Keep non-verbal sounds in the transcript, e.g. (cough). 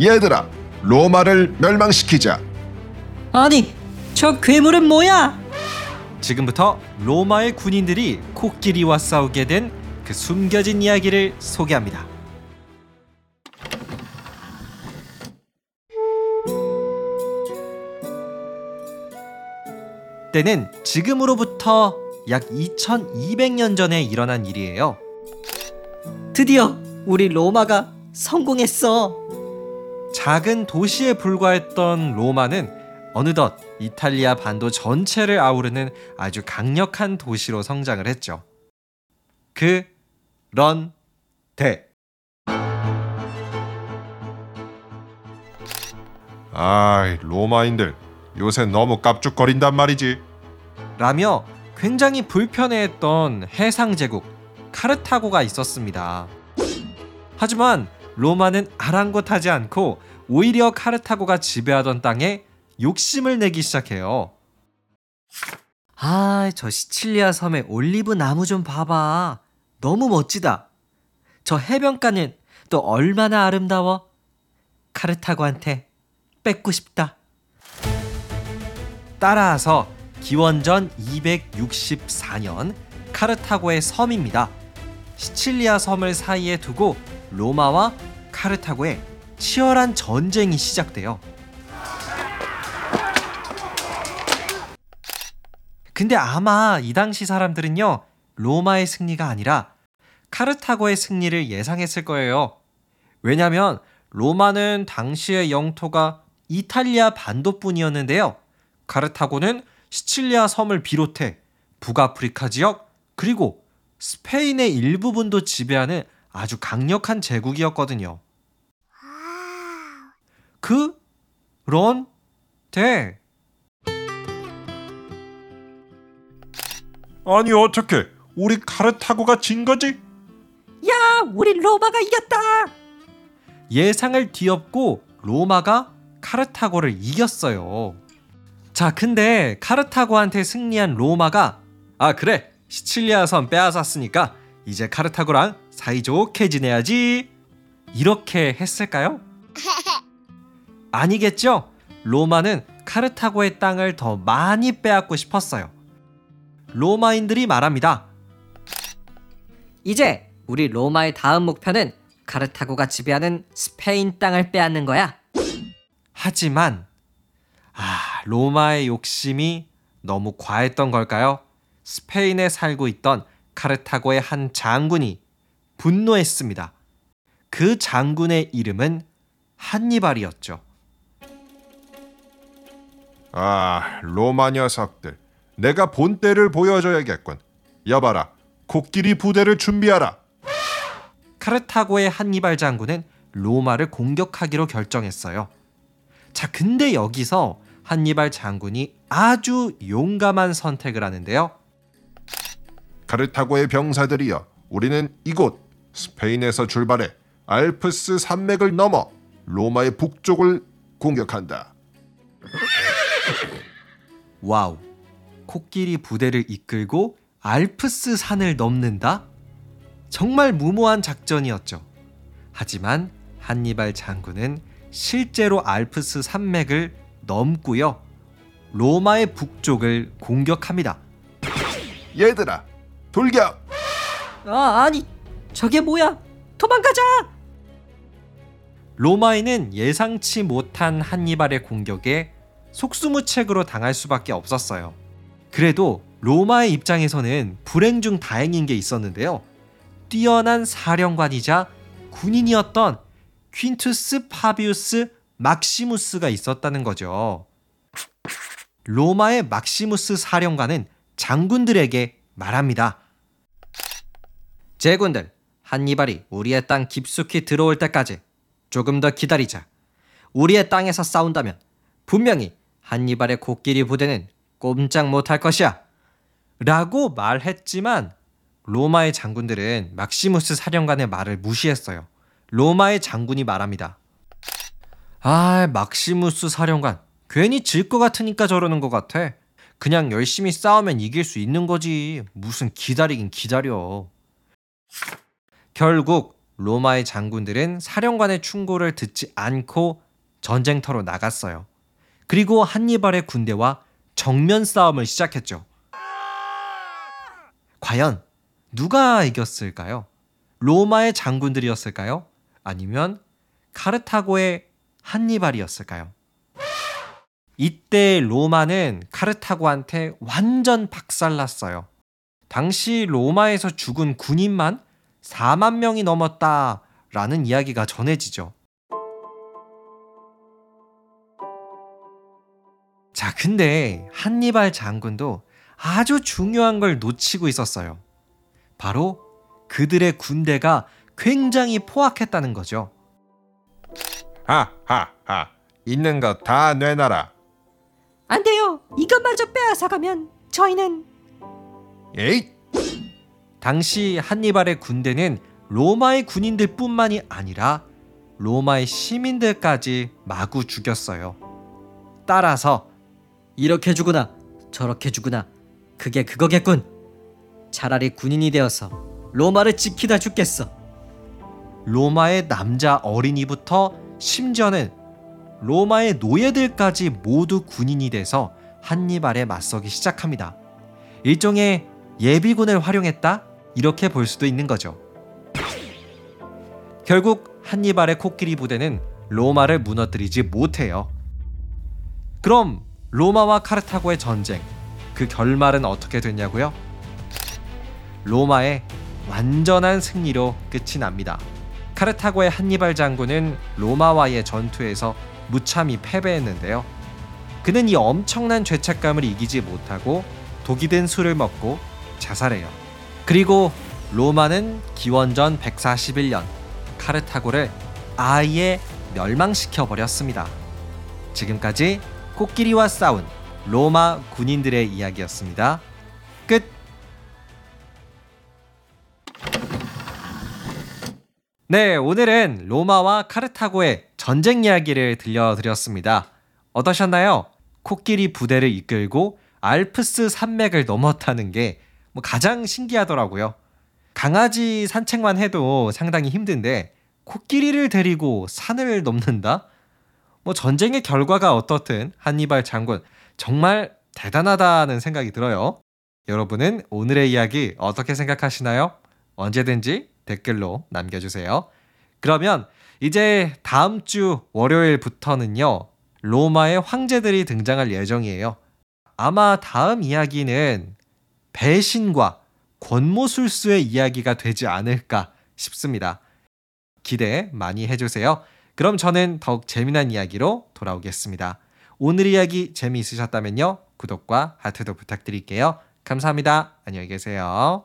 얘들아, 로마를 멸망시키자. 아니, 저 괴물은 뭐야? 지금부터 로마의 군인들이 코끼리와 싸우게 된 그 숨겨진 이야기를 소개합니다. 때는 지금으로부터 약 2200년 전에 일어난 일이에요. 드디어 우리 로마가 성공했어. 작은 도시에 불과했던 로마는 어느덧 이탈리아 반도 전체를 아우르는 아주 강력한 도시로 성장을 했죠. 그런데 아이, 로마인들 요새 너무 깝죽거린단 말이지. 라며 굉장히 불편해했던 해상 제국 카르타고가 있었습니다. 하지만 로마는 아랑곳하지 않고 오히려 카르타고가 지배하던 땅에 욕심을 내기 시작해요. 아, 저 시칠리아 섬의 올리브 나무 좀 봐봐. 너무 멋지다. 저 해변가는 또 얼마나 아름다워. 카르타고한테 뺏고 싶다. 따라서 기원전 264년 카르타고의 섬입니다. 시칠리아 섬을 사이에 두고 로마와 카르타고의 치열한 전쟁이 시작돼요. 근데 아마 이 당시 사람들은요, 로마의 승리가 아니라 카르타고의 승리를 예상했을 거예요. 왜냐면 로마는 당시의 영토가 이탈리아 반도뿐이었는데요. 카르타고는 시칠리아 섬을 비롯해 북아프리카 지역 그리고 스페인의 일부분도 지배하는 아주 강력한 제국이었거든요. 그런데 아니 어떻게 우리 카르타고가 진 거지? 야, 우리 로마가 이겼다. 예상을 뒤엎고 로마가 카르타고를 이겼어요. 자, 근데 카르타고한테 승리한 로마가 아 그래 시칠리아 섬 빼앗았으니까 이제 카르타고랑 사이좋게 지내야지 이렇게 했을까요? (laughs) 아니겠죠? 로마는 카르타고의 땅을 더 많이 빼앗고 싶었어요. 로마인들이 말합니다. 이제 우리 로마의 다음 목표는 카르타고가 지배하는 스페인 땅을 빼앗는 거야. 하지만 아, 로마의 욕심이 너무 과했던 걸까요? 스페인에 살고 있던 카르타고의 한 장군이 분노했습니다. 그 장군의 이름은 한니발이었죠. 아, 로마 녀석들. 내가 본때를 보여줘야겠군. 여봐라, 코끼리 부대를 준비하라. 카르타고의 한니발 장군은 로마를 공격하기로 결정했어요. 자, 근데 여기서 한니발 장군이 아주 용감한 선택을 하는데요. 카르타고의 병사들이여, 우리는 이곳 스페인에서 출발해 알프스 산맥을 넘어 로마의 북쪽을 공격한다. (laughs) 와우. 코끼리 부대를 이끌고 알프스 산을 넘는다? 정말 무모한 작전이었죠. 하지만 한니발 장군은 실제로 알프스 산맥을 넘고요. 로마의 북쪽을 공격합니다. 얘들아, 돌격! 아, 아니, 저게 뭐야? 도망가자. 로마인은 예상치 못한 한니발의 공격에 속수무책으로 당할 수밖에 없었어요. 그래도 로마의 입장에서는 불행 중 다행인 게 있었는데요. 뛰어난 사령관이자 군인이었던 퀸투스 파비우스 막시무스가 있었다는 거죠. 로마의 막시무스 사령관은 장군들에게 말합니다. 제군들, 한니발이 우리의 땅 깊숙이 들어올 때까지 조금 더 기다리자. 우리의 땅에서 싸운다면 분명히 한니발의 코끼리 부대는 꼼짝 못할 것이야. 라고 말했지만 로마의 장군들은 막시무스 사령관의 말을 무시했어요. 로마의 장군이 말합니다. 아, 막시무스 사령관. 괜히 질 것 같으니까 저러는 것 같아. 그냥 열심히 싸우면 이길 수 있는 거지. 무슨 기다리긴 기다려. 결국 로마의 장군들은 사령관의 충고를 듣지 않고 전쟁터로 나갔어요. 그리고 한니발의 군대와 정면 싸움을 시작했죠. 과연 누가 이겼을까요? 로마의 장군들이었을까요? 아니면 카르타고의 한니발이었을까요? 이때 로마는 카르타고한테 완전 박살났어요. 당시 로마에서 죽은 군인만 4만 명이 넘었다라는 이야기가 전해지죠. 자, 근데 한니발 장군도 아주 중요한 걸 놓치고 있었어요. 바로 그들의 군대가 굉장히 포악했다는 거죠. 하하하. 있는 거 다 내놔라. 안 돼요. 이것마저 빼앗아가면 저희는 에잇! 당시 한니발의 군대는 로마의 군인들뿐만이 아니라 로마의 시민들까지 마구 죽였어요. 따라서 이렇게 죽으나 저렇게 죽으나 그게 그거겠군. 차라리 군인이 되어서 로마를 지키다 죽겠어. 로마의 남자 어린이부터 심지어는 로마의 노예들까지 모두 군인이 돼서 한니발에 맞서기 시작합니다. 일종의 예비군을 활용했다? 이렇게 볼 수도 있는 거죠. 결국 한니발의 코끼리 부대는 로마를 무너뜨리지 못해요. 그럼 로마와 카르타고의 전쟁, 그 결말은 어떻게 됐냐고요? 로마의 완전한 승리로 끝이 납니다. 카르타고의 한니발 장군은 로마와의 전투에서 무참히 패배했는데요. 그는 이 엄청난 죄책감을 이기지 못하고 독이 든 술을 먹고 자살해요. 그리고 로마는 기원전 141년 카르타고를 아예 멸망시켜 버렸습니다. 지금까지 코끼리와 싸운 로마 군인들의 이야기였습니다. 끝. 네, 오늘은 로마와 카르타고의 전쟁 이야기를 들려드렸습니다. 어떠셨나요? 코끼리 부대를 이끌고 알프스 산맥을 넘었다는 게 뭐 가장 신기하더라고요. 강아지 산책만 해도 상당히 힘든데 코끼리를 데리고 산을 넘는다? 뭐 전쟁의 결과가 어떻든 한니발 장군 정말 대단하다는 생각이 들어요. 여러분은 오늘의 이야기 어떻게 생각하시나요? 언제든지 댓글로 남겨주세요. 그러면 이제 다음 주 월요일부터는요, 로마의 황제들이 등장할 예정이에요. 아마 다음 이야기는 배신과 권모술수의 이야기가 되지 않을까 싶습니다. 기대 많이 해주세요. 그럼 저는 더욱 재미난 이야기로 돌아오겠습니다. 오늘 이야기 재미있으셨다면요. 구독과 하트도 부탁드릴게요. 감사합니다. 안녕히 계세요.